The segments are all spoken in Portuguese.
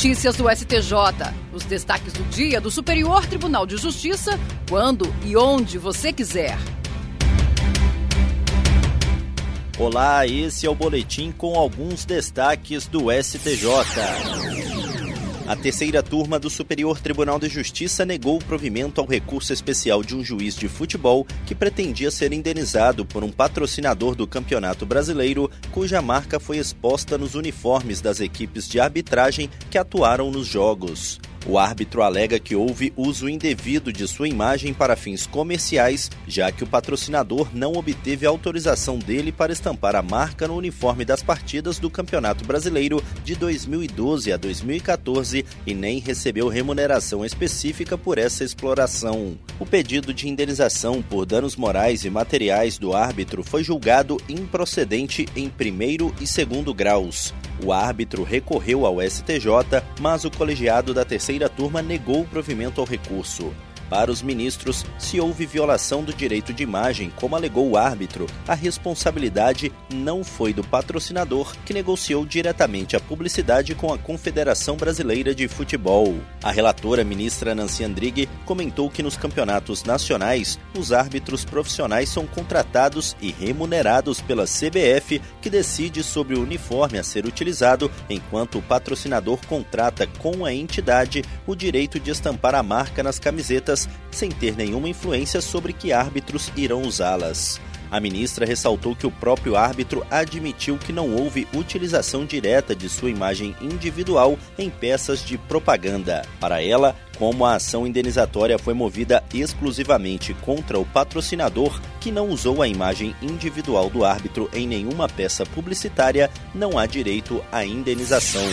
Notícias do STJ. Os destaques do dia do Superior Tribunal de Justiça, quando e onde você quiser. Olá, esse é o boletim com alguns destaques do STJ. A terceira turma do Superior Tribunal de Justiça negou o provimento ao recurso especial de um juiz de futebol que pretendia ser indenizado por um patrocinador do Campeonato Brasileiro, cuja marca foi exposta nos uniformes das equipes de arbitragem que atuaram nos jogos. O árbitro alega que houve uso indevido de sua imagem para fins comerciais, já que o patrocinador não obteve autorização dele para estampar a marca no uniforme das partidas do Campeonato Brasileiro de 2012 a 2014 e nem recebeu remuneração específica por essa exploração. O pedido de indenização por danos morais e materiais do árbitro foi julgado improcedente em primeiro e segundo graus. O árbitro recorreu ao STJ, mas o colegiado da terceira turma negou o provimento ao recurso. Para os ministros, se houve violação do direito de imagem, como alegou o árbitro, a responsabilidade não foi do patrocinador, que negociou diretamente a publicidade com a Confederação Brasileira de Futebol. A relatora ministra Nancy Andrighi comentou que nos campeonatos nacionais, os árbitros profissionais são contratados e remunerados pela CBF, que decide sobre o uniforme a ser utilizado, enquanto o patrocinador contrata com a entidade o direito de estampar a marca nas camisetas sem ter nenhuma influência sobre que árbitros irão usá-las. A ministra ressaltou que o próprio árbitro admitiu que não houve utilização direta de sua imagem individual em peças de propaganda. Para ela, como a ação indenizatória foi movida exclusivamente contra o patrocinador, que não usou a imagem individual do árbitro em nenhuma peça publicitária, não há direito à indenização.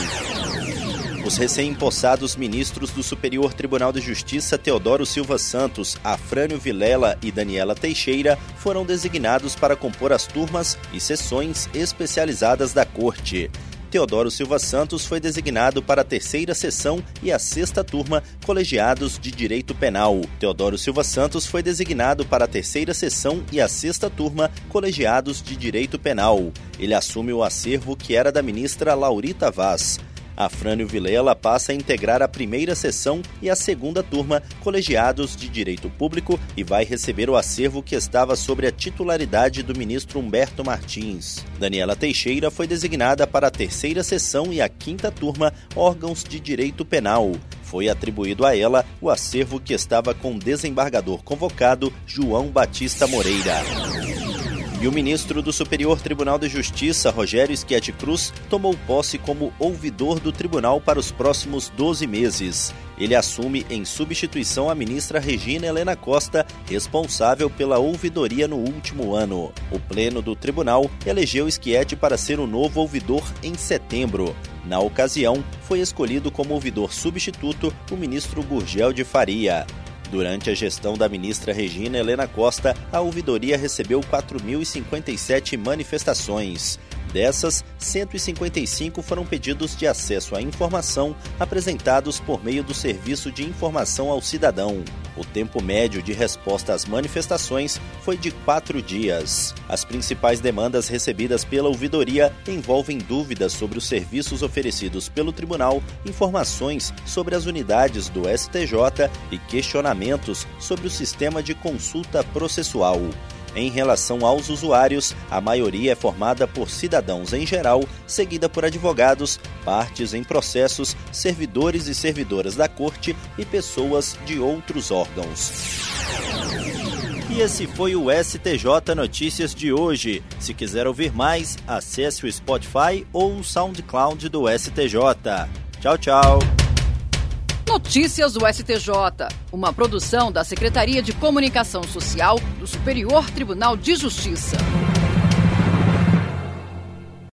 Os recém-impossados ministros do Superior Tribunal de Justiça Teodoro Silva Santos, Afrânio Vilela e Daniela Teixeira foram designados para compor as turmas e sessões especializadas da Corte. Teodoro Silva Santos foi designado para a terceira sessão e a sexta turma colegiados de direito penal. Teodoro Silva Santos foi designado para a terceira sessão e a sexta turma colegiados de direito penal. Ele assume o acervo que era da ministra Laurita Vaz. Afrânio Vilela passa a integrar a primeira sessão e a segunda turma colegiados de Direito Público e vai receber o acervo que estava sobre a titularidade do ministro Humberto Martins. Daniela Teixeira foi designada para a terceira sessão e a quinta turma órgãos de direito penal. Foi atribuído a ela o acervo que estava com o desembargador convocado João Batista Moreira. E o ministro do Superior Tribunal de Justiça, Rogério Schietti Cruz, tomou posse como ouvidor do tribunal para os próximos 12 meses. Ele assume em substituição a ministra Regina Helena Costa, responsável pela ouvidoria no último ano. O pleno do tribunal elegeu Schietti para ser o novo ouvidor em setembro. Na ocasião, foi escolhido como ouvidor substituto o ministro Gurgel de Faria. Durante a gestão da ministra Regina Helena Costa, a ouvidoria recebeu 4.057 manifestações. Dessas, 155 foram pedidos de acesso à informação apresentados por meio do Serviço de Informação ao Cidadão. O tempo médio de resposta às manifestações foi de quatro dias. As principais demandas recebidas pela ouvidoria envolvem dúvidas sobre os serviços oferecidos pelo tribunal, informações sobre as unidades do STJ e questionamentos sobre o sistema de consulta processual. Em relação aos usuários, a maioria é formada por cidadãos em geral, seguida por advogados, partes em processos, servidores e servidoras da corte e pessoas de outros órgãos. E esse foi o STJ Notícias de hoje. Se quiser ouvir mais, acesse o Spotify ou o SoundCloud do STJ. Tchau, tchau. Notícias do STJ, uma produção da Secretaria de Comunicação Social do Superior Tribunal de Justiça.